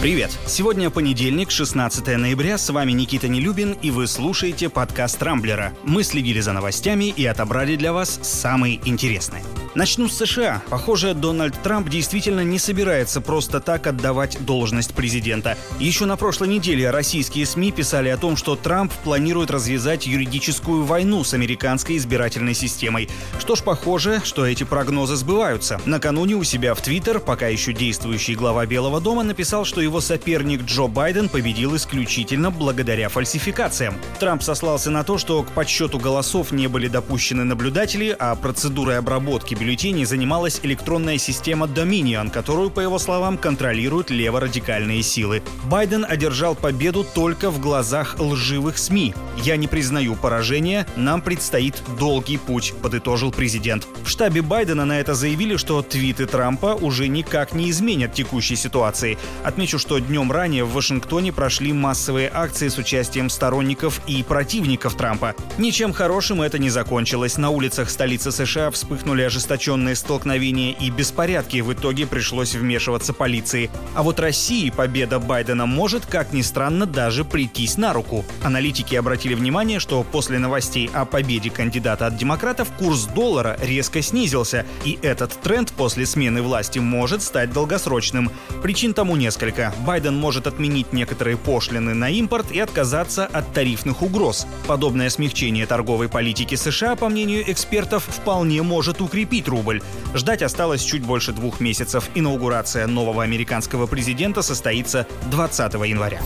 Привет! Сегодня понедельник, 16 ноября, с вами Никита Нелюбин, и вы слушаете подкаст «Рамблера». Мы следили за новостями и отобрали для вас самые интересные. Начну с США. Похоже, Дональд Трамп действительно не собирается просто так отдавать должность президента. Еще на прошлой неделе российские СМИ писали о том, что Трамп планирует развязать юридическую войну с американской избирательной системой. Что ж, похоже, что эти прогнозы сбываются. Накануне у себя в Твиттер, пока еще действующий глава Белого дома, написал, что его соперник Джо Байден победил исключительно благодаря фальсификациям. Трамп сослался на то, что к подсчету голосов не были допущены наблюдатели, а процедурой обработки бюллетеней занималась электронная система Dominion, которую, по его словам, контролируют леворадикальные силы. Байден одержал победу только в глазах лживых СМИ. «Я не признаю поражения, нам предстоит долгий путь», — подытожил президент. В штабе Байдена на это заявили, что твиты Трампа уже никак не изменят текущей ситуации. Отмечу, что днем ранее в Вашингтоне прошли массовые акции с участием сторонников и противников Трампа. Ничем хорошим это не закончилось. На улицах столицы США вспыхнули ожесточенные ожесточенные столкновения и беспорядки в итоге пришлось вмешиваться полиции. А вот России победа Байдена может, как ни странно, даже прийтись на руку. Аналитики обратили внимание, что после новостей о победе кандидата от демократов курс доллара резко снизился, и этот тренд после смены власти может стать долгосрочным. Причин тому несколько. Байден может отменить некоторые пошлины на импорт и отказаться от тарифных угроз. Подобное смягчение торговой политики США, по мнению экспертов, вполне может укрепить рубль. Ждать осталось чуть больше двух месяцев. Инаугурация нового американского президента состоится 20 января.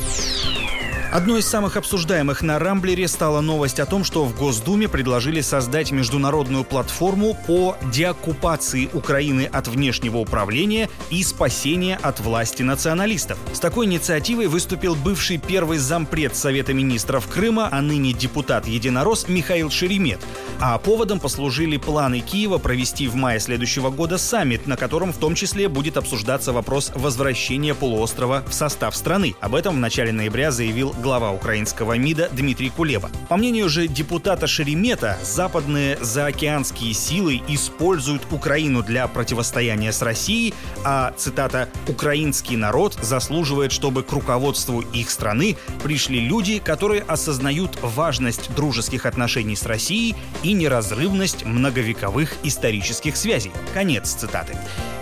Одной из самых обсуждаемых на Рамблере стала новость о том, что в Госдуме предложили создать международную платформу по деоккупации Украины от внешнего управления и спасения от власти националистов. С такой инициативой выступил бывший первый зампред Совета министров Крыма, а ныне депутат Единорос Михаил Шеремет. А поводом послужили планы Киева провести в мае следующего года саммит, на котором в том числе будет обсуждаться вопрос возвращения полуострова в состав страны. Об этом в начале ноября заявил глава украинского МИДа Дмитрий Кулеба. По мнению же депутата Шеремета, западные заокеанские силы используют Украину для противостояния с Россией, а, цитата, «украинский народ заслуживает, чтобы к руководству их страны пришли люди, которые осознают важность дружеских отношений с Россией и неразрывность многовековых исторических связей». Конец цитаты.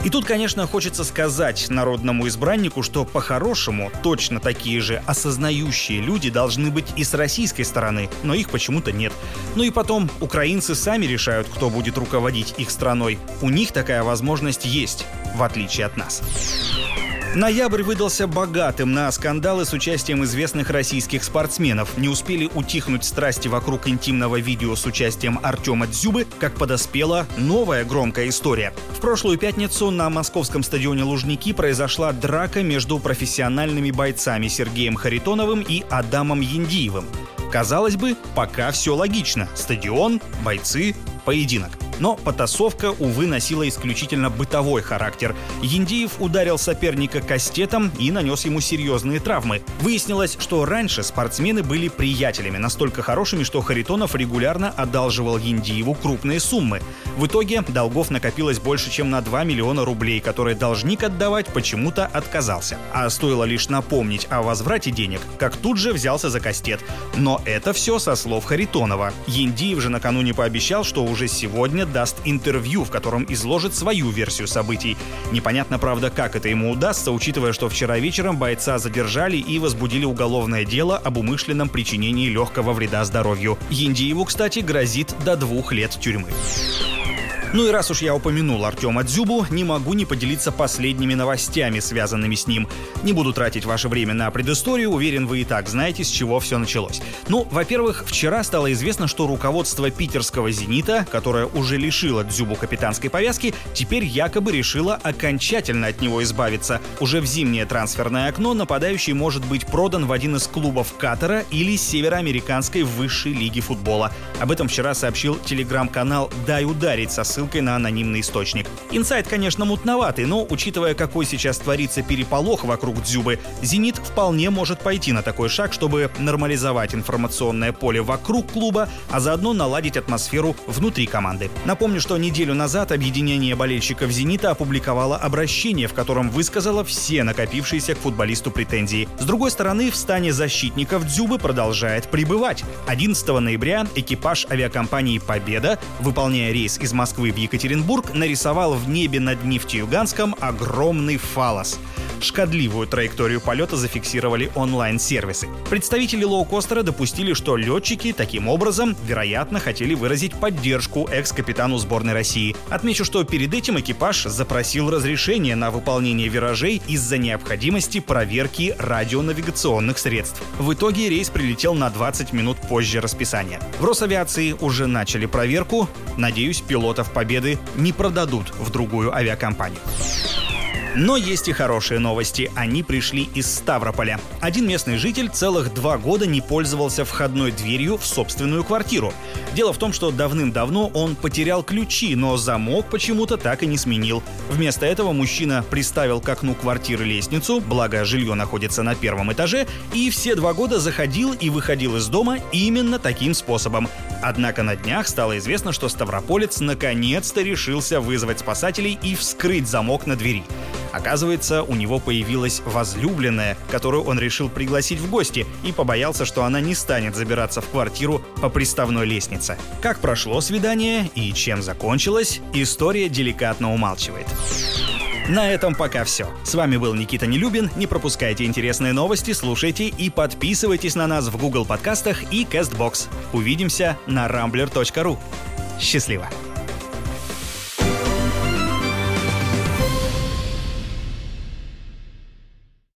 И тут, конечно, хочется сказать народному избраннику, что по-хорошему точно такие же осознающие люди должны быть и с российской стороны, но их почему-то нет. Ну и потом, украинцы сами решают, кто будет руководить их страной. У них такая возможность есть, в отличие от нас. Ноябрь выдался богатым на скандалы с участием известных российских спортсменов. Не успели утихнуть страсти вокруг интимного видео с участием Артема Дзюбы, как подоспела новая громкая история. В прошлую пятницу на московском стадионе Лужники произошла драка между профессиональными бойцами Сергеем Харитоновым и Адамом Яндиевым. Казалось бы, пока все логично. Стадион, бойцы, поединок. Но потасовка, увы, носила исключительно бытовой характер. Яндиев ударил соперника кастетом и нанес ему серьезные травмы. Выяснилось, что раньше спортсмены были приятелями, настолько хорошими, что Харитонов регулярно одалживал Яндиеву крупные суммы. В итоге долгов накопилось больше, чем на 2 миллиона рублей, которые должник отдавать почему-то отказался. А стоило лишь напомнить о возврате денег, как тут же взялся за кастет. Но это все со слов Харитонова. Яндиев же накануне пообещал, что уже сегодня даст интервью, в котором изложит свою версию событий. Непонятно, правда, как это ему удастся, учитывая, что вчера вечером бойца задержали и возбудили уголовное дело об умышленном причинении легкого вреда здоровью. Яндиеву, кстати, грозит до двух лет тюрьмы. Ну и раз уж я упомянул Артема Дзюбу, не могу не поделиться последними новостями, связанными с ним. Не буду тратить ваше время на предысторию, уверен, вы и так знаете, с чего все началось. Ну, во-первых, вчера стало известно, что руководство питерского «Зенита», которое уже лишило Дзюбу капитанской повязки, теперь якобы решило окончательно от него избавиться. Уже в зимнее трансферное окно нападающий может быть продан в один из клубов Катара или североамериканской высшей лиги футбола. Об этом вчера сообщил телеграм-канал «Дай ударить» со ссылкой ссылкой на анонимный источник. Инсайт, конечно, мутноватый, но, учитывая, какой сейчас творится переполох вокруг Дзюбы, «Зенит» вполне может пойти на такой шаг, чтобы нормализовать информационное поле вокруг клуба, а заодно наладить атмосферу внутри команды. Напомню, что неделю назад объединение болельщиков «Зенита» опубликовало обращение, в котором высказало все накопившиеся к футболисту претензии. С другой стороны, в стане защитников Дзюбы продолжает прибывать. 11 ноября экипаж авиакомпании «Победа», выполняя рейс из Москвы в Екатеринбург, нарисовал в небе над Нефтеюганском огромный фалос. Шкодливую траекторию полета зафиксировали онлайн-сервисы. Представители лоукостера допустили, что летчики таким образом, вероятно, хотели выразить поддержку экс-капитану сборной России. Отмечу, что перед этим экипаж запросил разрешение на выполнение виражей из-за необходимости проверки радионавигационных средств. В итоге рейс прилетел на 20 минут позже расписания. В Росавиации уже начали проверку. Надеюсь, пилотов Победы не продадут в другую авиакомпанию. Но есть и хорошие новости. Они пришли из Ставрополя. Один местный житель целых два года не пользовался входной дверью в собственную квартиру. Дело в том, что давным-давно он потерял ключи, но замок почему-то так и не сменил. Вместо этого мужчина приставил к окну квартиры лестницу, благо жилье находится на первом этаже, и все два года заходил и выходил из дома именно таким способом. Однако на днях стало известно, что Ставрополец наконец-то решился вызвать спасателей и вскрыть замок на двери. Оказывается, у него появилась возлюбленная, которую он решил пригласить в гости и побоялся, что она не станет забираться в квартиру по приставной лестнице. Как прошло свидание и чем закончилось, история деликатно умалчивает. На этом пока все. С вами был Никита Нелюбин. Не пропускайте интересные новости, слушайте и подписывайтесь на нас в Google подкастах и CastBox. Увидимся на rambler.ru. Счастливо!